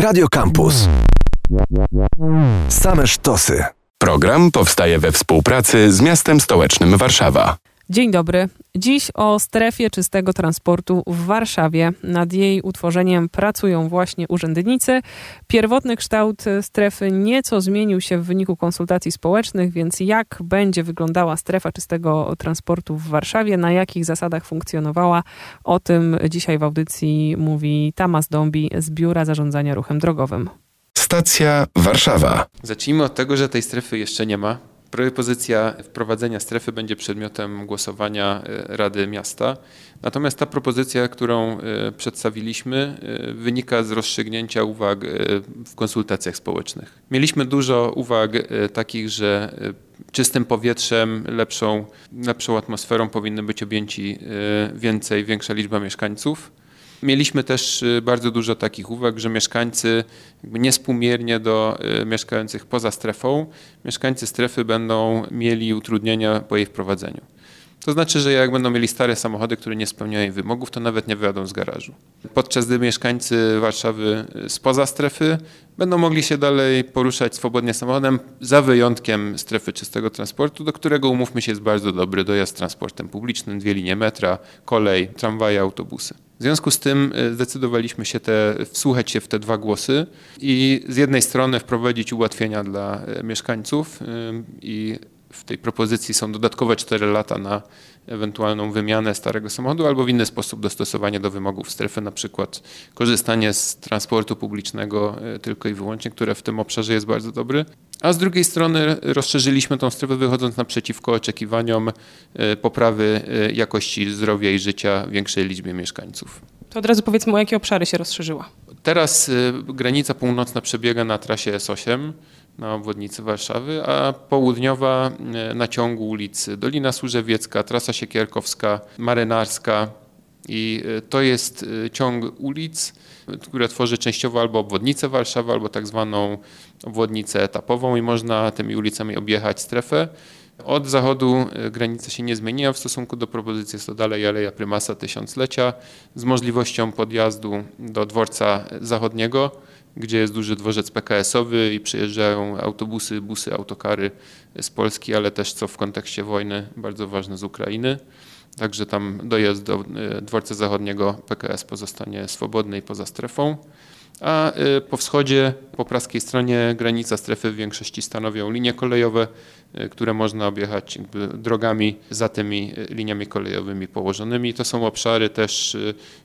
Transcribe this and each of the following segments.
Radio Campus. Same sztosy. Program powstaje we współpracy z miastem stołecznym Warszawa. Dzień dobry. Dziś o strefie czystego transportu w Warszawie. Nad jej utworzeniem pracują właśnie urzędnicy. Pierwotny kształt strefy nieco zmienił się w wyniku konsultacji społecznych, więc jak będzie wyglądała strefa czystego transportu w Warszawie, na jakich zasadach funkcjonowała, o tym dzisiaj w audycji mówi Tamas Dąbi z Biura Zarządzania Ruchem Drogowym. Stacja Warszawa. Zacznijmy od tego, że tej strefy jeszcze nie ma. Propozycja wprowadzenia strefy będzie przedmiotem głosowania e, Rady Miasta. Natomiast ta propozycja, którą e, przedstawiliśmy, e, wynika z rozstrzygnięcia uwag w konsultacjach społecznych. Mieliśmy dużo uwag takich, że czystym powietrzem, lepszą, lepszą atmosferą powinny być objęci więcej, większa liczba mieszkańców. Mieliśmy też y, bardzo dużo takich uwag, że mieszkańcy niespółmiernie do y, mieszkających poza strefą, mieszkańcy strefy będą mieli utrudnienia po jej wprowadzeniu. To znaczy, że jak będą mieli stare samochody, które nie spełniają wymogów, to nawet nie wyjadą z garażu. Podczas gdy mieszkańcy Warszawy spoza strefy będą mogli się dalej poruszać swobodnie samochodem, za wyjątkiem strefy czystego transportu, do którego umówmy się jest bardzo dobry dojazd transportem publicznym, dwie linie metra, kolej, tramwaje, autobusy. W związku z tym e, zdecydowaliśmy się te, wsłuchać się w te dwa głosy i z jednej strony wprowadzić ułatwienia dla e, mieszkańców i w tej propozycji są dodatkowe 4 lata na ewentualną wymianę starego samochodu albo w inny sposób dostosowanie do wymogów strefy, na przykład korzystanie z transportu publicznego e, tylko i wyłącznie, które w tym obszarze jest bardzo dobry. A z drugiej strony rozszerzyliśmy tą strefę wychodząc naprzeciwko oczekiwaniom e, poprawy e, jakości zdrowia i życia większej liczbie mieszkańców. To od razu powiedzmy, o jakie obszary się rozszerzyła. Teraz granica północna przebiega na trasie S8 na obwodnicy Warszawy, a południowa e, na ciągu ulic Dolina Służewiecka, Trasa Siekierkowska, Marynarska i e, to jest e, ciąg ulic, które tworzy częściowo albo obwodnicę Warszawy, albo tak zwaną obwodnicę etapową i można tymi ulicami objechać strefę. Od zachodu granica się nie zmieniła w stosunku do propozycji, jest to dalej Aleja Prymasa Tysiąclecia z możliwością podjazdu do dworca zachodniego gdzie jest duży dworzec PKS-owy i przyjeżdżają autobusy, busy, autokary z Polski, ale też co w kontekście wojny bardzo ważne z Ukrainy. Także tam dojazd do e, dworca zachodniego PKS pozostanie swobodny i poza strefą. A e, po wschodzie, po praskiej stronie granica strefy w większości stanowią linie kolejowe, e, które można objechać drogami za tymi liniami kolejowymi położonymi. To są obszary też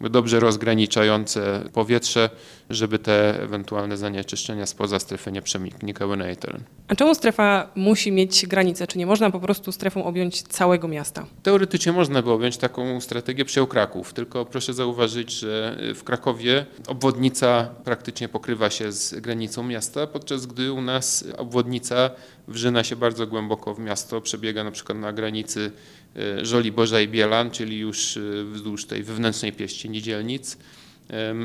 dobrze rozgraniczające powietrze, żeby te ewentualne zanieczyszczenia spoza strefy nie przenikały na jej teren. A czemu strefa musi mieć granice? Czy nie można po prostu strefą objąć całego miasta? Teoretycznie można by objąć taką strategię przyjął Kraków, tylko proszę zauważyć, że w Krakowie obwodnica praktycznie pokrywa się z granicą miasta, podczas gdy u nas obwodnica wrzyna się bardzo głęboko w miasto, przebiega na przykład na granicy e, Żoli Boża i Bielan, czyli już e, wzdłuż tej wewnętrznej pieści niedzielnic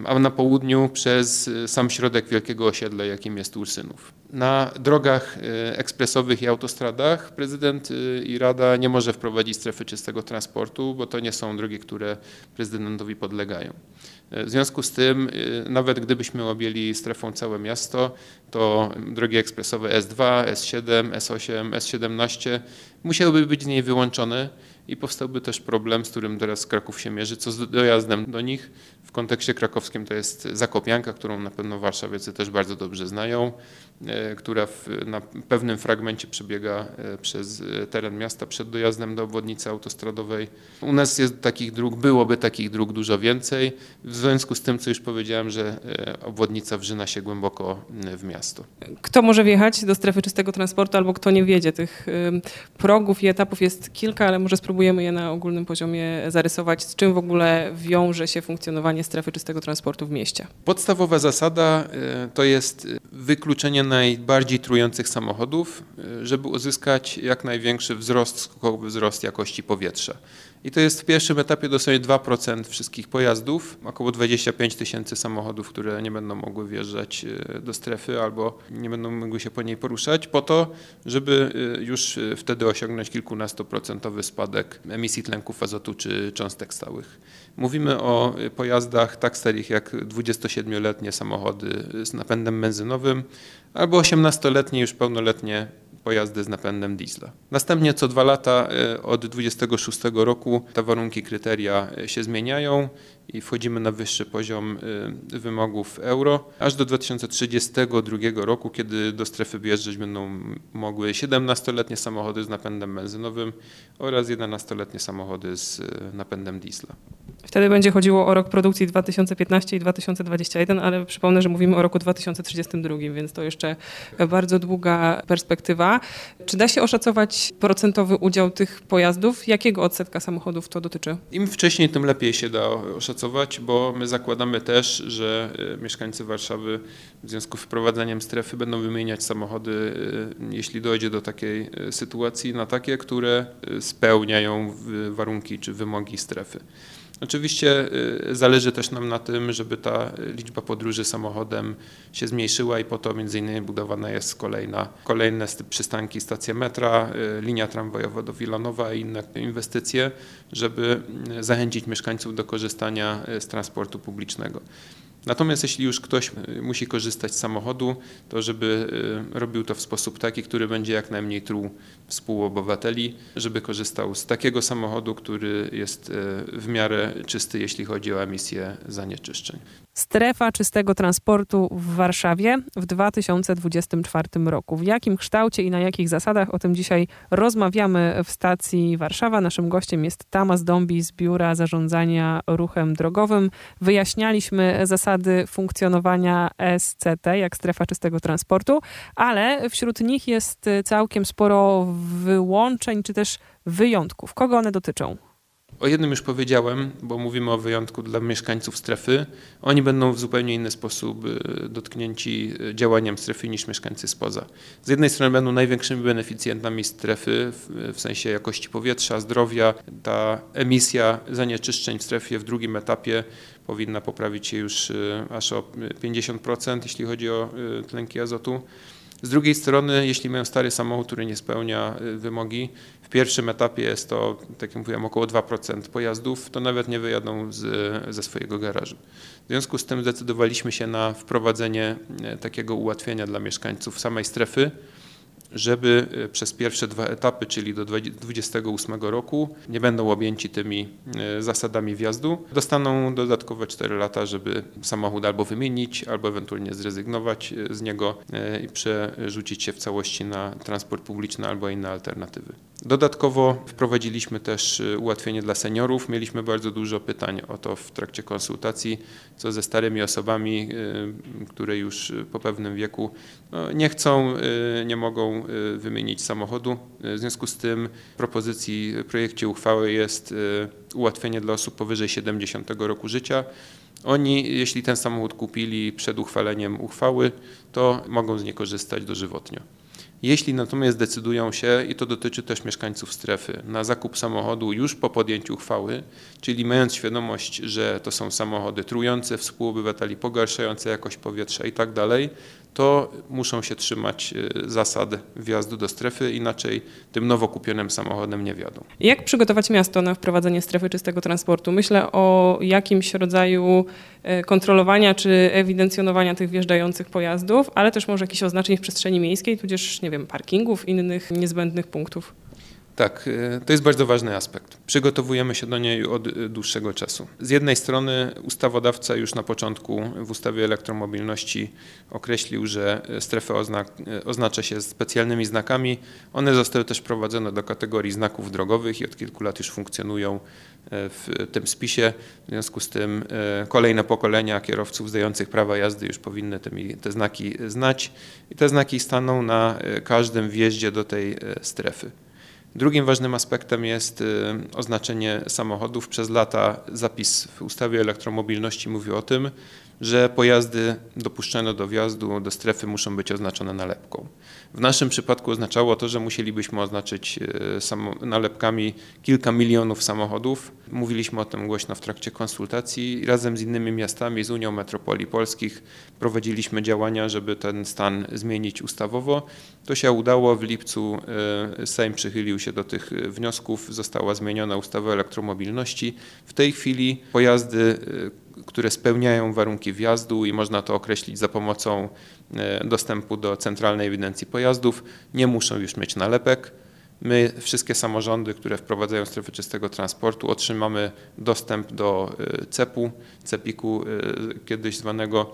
a na południu przez e, sam środek wielkiego osiedla, jakim jest Ursynów. Na drogach e, ekspresowych i autostradach prezydent e, i Rada nie może wprowadzić strefy czystego transportu, bo to nie są drogi, które prezydentowi podlegają. W związku z tym, nawet gdybyśmy objęli strefą całe miasto, to drogi ekspresowe S2, S7, S8, S17 musiałyby być z niej wyłączone i powstałby też problem, z którym teraz Kraków się mierzy, co z dojazdem do nich. W kontekście krakowskim to jest Zakopianka, którą na pewno warszawiacy też bardzo dobrze znają, e, która w, na pewnym fragmencie przebiega e, przez e, teren miasta przed dojazdem do obwodnicy autostradowej. U nas jest takich dróg, byłoby takich dróg dużo więcej, w związku z tym, co już powiedziałem, że obwodnica wrzyna się głęboko w miasto. Kto może wjechać do strefy czystego transportu albo kto nie wiedzie? Tych progów i etapów jest kilka, ale może spróbujemy spróbujemy je na ogólnym poziomie zarysować, z czym w ogóle wiąże się funkcjonowanie strefy czystego transportu w mieście. Podstawowa zasada e, to jest wykluczenie najbardziej trujących samochodów, e, żeby uzyskać jak największy wzrost, skokowy wzrost jakości powietrza. I to jest w pierwszym etapie dosłownie 2% wszystkich pojazdów, około 25 tysięcy samochodów, które nie będą mogły wjeżdżać e, do strefy albo nie będą mogły się po niej poruszać, po to, żeby e, już e, wtedy osiągnąć kilkunastoprocentowy spadek emisji tlenków azotu czy cząstek stałych. Mówimy o pojazdach tak starych jak 27-letnie samochody z napędem benzynowym albo 18-letnie już pełnoletnie pojazdy z napędem diesla. Następnie co dwa lata e, od 26 roku te warunki, kryteria e, się zmieniają i wchodzimy na wyższy poziom e, wymogów euro, aż do 2032 roku, kiedy do strefy wjeżdżać będą mogły 17-letnie samochody z napędem benzynowym oraz 11-letnie samochody z napędem diesla. Wtedy będzie chodziło o rok produkcji 2015 i 2021, ale przypomnę, że mówimy o roku 2032, więc to jeszcze bardzo długa perspektywa. Czy da się oszacować procentowy udział tych pojazdów? Jakiego odsetka samochodów to dotyczy? Im wcześniej, tym lepiej się da oszacować, bo my zakładamy też, że e, mieszkańcy Warszawy w związku z wprowadzeniem strefy będą wymieniać samochody, e, jeśli dojdzie do takiej e, sytuacji, na takie, które spełniają warunki czy wymogi strefy. Oczywiście y, zależy też nam na tym, żeby ta liczba podróży samochodem się zmniejszyła i po to między innymi budowana jest kolejna, kolejne przystanki, stacja metra, y, linia tramwajowa do Wilanowa i inne inwestycje, żeby y, zachęcić mieszkańców do korzystania z transportu publicznego. Natomiast jeśli już ktoś y, musi korzystać z samochodu, to żeby y, robił to w sposób taki, który będzie jak najmniej truł współobywateli, żeby korzystał z takiego samochodu, który jest y, w miarę czysty, jeśli chodzi o emisję zanieczyszczeń. Strefa czystego transportu w Warszawie w 2024 roku. W jakim kształcie i na jakich zasadach? O tym dzisiaj rozmawiamy w stacji Warszawa. Naszym gościem jest Tamas Dąbi z Biura Zarządzania Ruchem Drogowym. Wyjaśnialiśmy zasady funkcjonowania SCT, jak strefa czystego transportu, ale wśród nich jest całkiem sporo wyłączeń czy też wyjątków. Kogo one dotyczą? O jednym już powiedziałem, bo mówimy o wyjątku dla mieszkańców strefy. Oni będą w zupełnie inny sposób y, dotknięci y, działaniem strefy niż mieszkańcy spoza. Z jednej strony będą największymi beneficjentami strefy w sensie jakości powietrza, zdrowia. Ta emisja zanieczyszczeń w strefie w drugim etapie powinna poprawić się już y, aż o 50%, jeśli chodzi o tlenki azotu. Z drugiej strony, jeśli mają stary samochód, który nie spełnia wymogi, pierwszym etapie jest to, tak jak mówiłem, około 2% pojazdów, to nawet nie wyjadą z, ze swojego garażu. W związku z tym zdecydowaliśmy się na wprowadzenie e, takiego ułatwienia dla mieszkańców samej strefy, żeby e, przez pierwsze dwa etapy, czyli do 2028 roku, nie będą objęci tymi e, zasadami wjazdu. Dostaną dodatkowe 4 lata, żeby samochód albo wymienić, albo ewentualnie zrezygnować z niego i przerzucić się w całości na transport publiczny albo inne alternatywy. Dodatkowo wprowadziliśmy też y, ułatwienie dla seniorów. Mieliśmy bardzo dużo pytań o to w trakcie konsultacji, co ze starymi osobami, y, które już po pewnym wieku no, nie chcą, y, nie mogą wymienić samochodu. W związku z tym w propozycji w projekcie uchwały jest ułatwienie dla osób powyżej 70 roku życia. Oni, jeśli ten samochód kupili przed uchwaleniem uchwały, to mogą z niej korzystać dożywotnio. Jeśli natomiast decydują się, i to dotyczy też mieszkańców strefy, na zakup samochodu już po podjęciu uchwały, czyli mając świadomość, że to są samochody trujące współobywateli, pogarszające jakość powietrza i tak dalej, to muszą się trzymać e, zasad wjazdu do strefy, inaczej tym nowo kupionym samochodem nie wiadą. Jak przygotować miasto na wprowadzenie strefy czystego transportu? Myślę o jakimś rodzaju e, kontrolowania czy ewidencjonowania tych wjeżdżających pojazdów, ale też może jakichś oznaczeń w przestrzeni miejskiej, tudzież, nie wiem, parkingów, innych niezbędnych punktów. Tak, y, to jest bardzo ważny aspekt. Przygotowujemy się do niej od y, dłuższego czasu. Z jednej strony ustawodawca już na początku w ustawie elektromobilności określił, że strefę y, oznacza się specjalnymi znakami. One zostały też wprowadzone do kategorii znaków drogowych i od kilku lat już funkcjonują w tym spisie. W związku z tym kolejne pokolenia kierowców zdających prawa jazdy już powinny te znaki znać i te znaki staną na każdym wjeździe do tej strefy. Drugim ważnym aspektem jest y, oznaczenie samochodów. Przez lata zapis w ustawie o elektromobilności mówi o tym, że pojazdy dopuszczone do wjazdu do strefy muszą być oznaczone nalepką. W naszym przypadku oznaczało to, że musielibyśmy oznaczyć e, nalepkami kilka milionów samochodów. Mówiliśmy o tym głośno w trakcie konsultacji. Razem z innymi miastami, z Unią Metropolii Polskich prowadziliśmy działania, żeby ten stan zmienić ustawowo. To się udało. W lipcu e, Sejm przychylił się do tych wniosków. Została zmieniona ustawa o elektromobilności. W tej chwili pojazdy e, które spełniają warunki wjazdu i można to określić za pomocą e, dostępu do centralnej ewidencji pojazdów, nie muszą już mieć nalepek. My, wszystkie samorządy, które wprowadzają strefy czystego transportu, otrzymamy dostęp do CEP-u, CEPIK-u kiedyś zwanego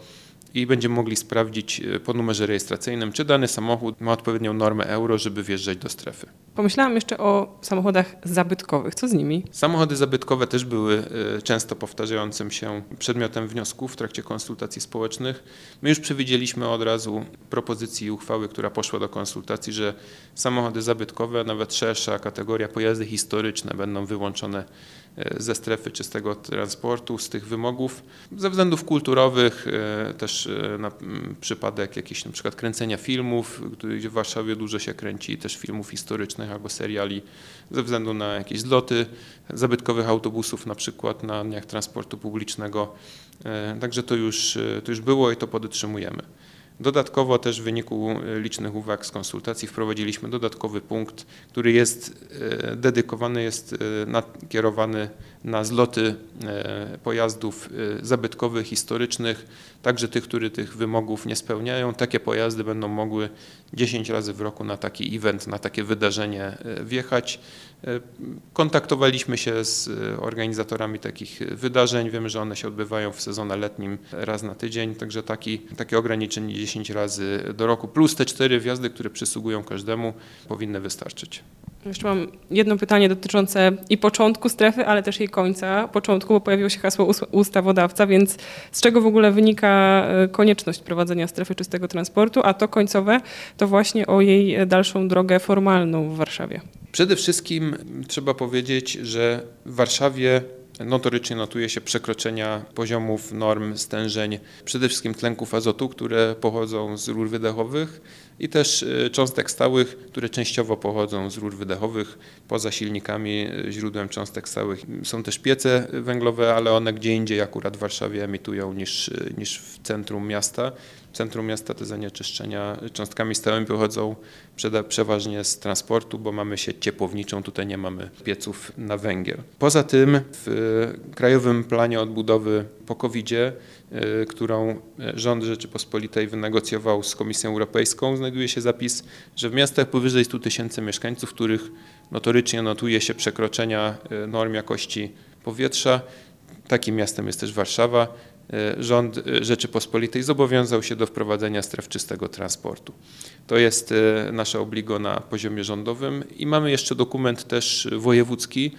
i będziemy mogli sprawdzić e, po numerze rejestracyjnym, czy dany samochód ma odpowiednią normę euro, żeby wjeżdżać do strefy. Pomyślałam jeszcze o samochodach zabytkowych. Co z nimi? Samochody zabytkowe też były e, często powtarzającym się przedmiotem wniosków w trakcie konsultacji społecznych. My już przewidzieliśmy od razu propozycji uchwały, która poszła do konsultacji, że samochody zabytkowe, nawet szersza kategoria pojazdy historyczne będą wyłączone E, ze strefy czystego transportu, z tych wymogów. Ze względów kulturowych, e, też na przypadek jakichś przykład kręcenia filmów, gdzie w Warszawie dużo się kręci też filmów historycznych albo seriali, ze względu na jakieś zloty zabytkowych autobusów na przykład na dniach transportu publicznego. Także to już, to już było i to podtrzymujemy. Dodatkowo też w wyniku e, licznych uwag z konsultacji wprowadziliśmy dodatkowy punkt, który jest e, dedykowany, jest e, nakierowany na zloty pojazdów zabytkowych, historycznych, także tych, które tych wymogów nie spełniają. Takie pojazdy będą mogły 10 razy w roku na taki event, na takie wydarzenie wjechać. Kontaktowaliśmy się z organizatorami takich wydarzeń. Wiemy, że one się odbywają w sezonie letnim raz na tydzień, także taki, takie ograniczenie 10 razy do roku, plus te cztery wjazdy, które przysługują każdemu, powinny wystarczyć. Jeszcze mam jedno pytanie dotyczące i początku strefy, ale też jej końca. Początku, bo pojawiło się hasło ustawodawca, więc z czego w ogóle wynika e, konieczność prowadzenia strefy czystego transportu, a to końcowe to właśnie o jej dalszą drogę formalną w Warszawie. Przede wszystkim trzeba powiedzieć, że w Warszawie Notorycznie notuje się przekroczenia poziomów norm stężeń przede wszystkim tlenków azotu, które pochodzą z rur wydechowych i też e, cząstek stałych, które częściowo pochodzą z rur wydechowych. Poza silnikami e, źródłem cząstek stałych są też piece węglowe, ale one gdzie indziej akurat w Warszawie emitują niż, niż w centrum miasta centrum miasta te zanieczyszczenia cząstkami stałymi pochodzą przeważnie z transportu, bo mamy sieć ciepłowniczą, tutaj nie mamy pieców na węgiel. Poza tym w Krajowym Planie Odbudowy po covid y, którą rząd Rzeczypospolitej wynegocjował z Komisją Europejską, znajduje się zapis, że w miastach powyżej 100 tysięcy mieszkańców, których notorycznie notuje się przekroczenia y, norm jakości powietrza, takim miastem jest też Warszawa, rząd e, Rzeczypospolitej zobowiązał się do wprowadzenia stref czystego transportu. To jest e, nasze obligo na poziomie rządowym i mamy jeszcze dokument też wojewódzki,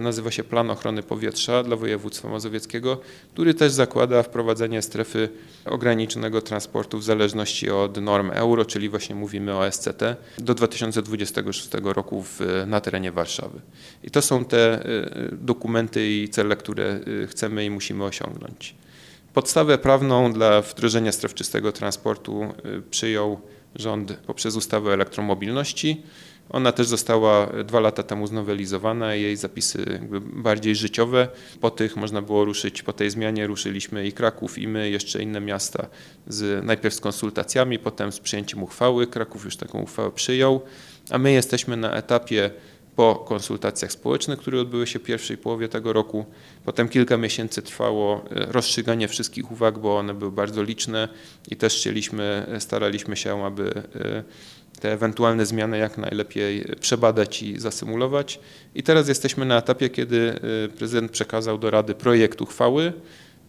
nazywa się Plan Ochrony Powietrza dla województwa mazowieckiego, który też zakłada wprowadzenie strefy ograniczonego transportu w zależności od norm euro, czyli właśnie mówimy o SCT, do 2026 roku w, na terenie Warszawy. I to są te dokumenty i cele, które chcemy i musimy osiągnąć. Podstawę prawną dla wdrożenia stref czystego transportu y, przyjął rząd poprzez ustawę o elektromobilności. Ona też została dwa lata temu znowelizowana, jej zapisy bardziej życiowe. Po tych można było ruszyć, po tej zmianie ruszyliśmy i Kraków, i my, jeszcze inne miasta, z, najpierw z konsultacjami, potem z przyjęciem uchwały. Kraków już taką uchwałę przyjął, a my jesteśmy na etapie po konsultacjach społecznych, które odbyły się w pierwszej połowie tego roku. Potem kilka miesięcy trwało e, rozstrzyganie wszystkich uwag, bo one były bardzo liczne i też chcieliśmy, e, staraliśmy się, aby e, te ewentualne zmiany jak najlepiej przebadać i zasymulować. I teraz jesteśmy na etapie, kiedy prezydent przekazał do Rady projekt uchwały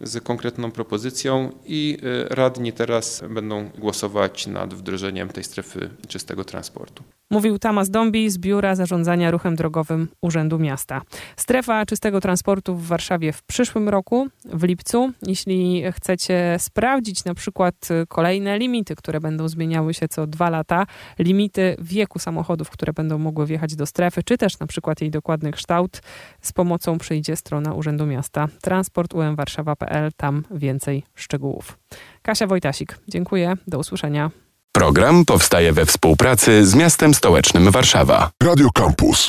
z konkretną propozycją i radni teraz będą głosować nad wdrożeniem tej strefy czystego transportu. Mówił Tamas Dąbi z Biura Zarządzania Ruchem Drogowym Urzędu Miasta. Strefa czystego transportu w Warszawie w przyszłym roku, w lipcu. Jeśli chcecie sprawdzić na przykład kolejne limity, które będą zmieniały się co dwa lata, limity wieku samochodów, które będą mogły wjechać do strefy, czy też na przykład jej dokładny kształt, z pomocą przyjdzie strona Urzędu Miasta transportumwarszawa.pl. tam więcej szczegółów. Kasia Wojtasik, dziękuję, do usłyszenia. Program powstaje we współpracy z miastem stołecznym Warszawa. Radio Campus.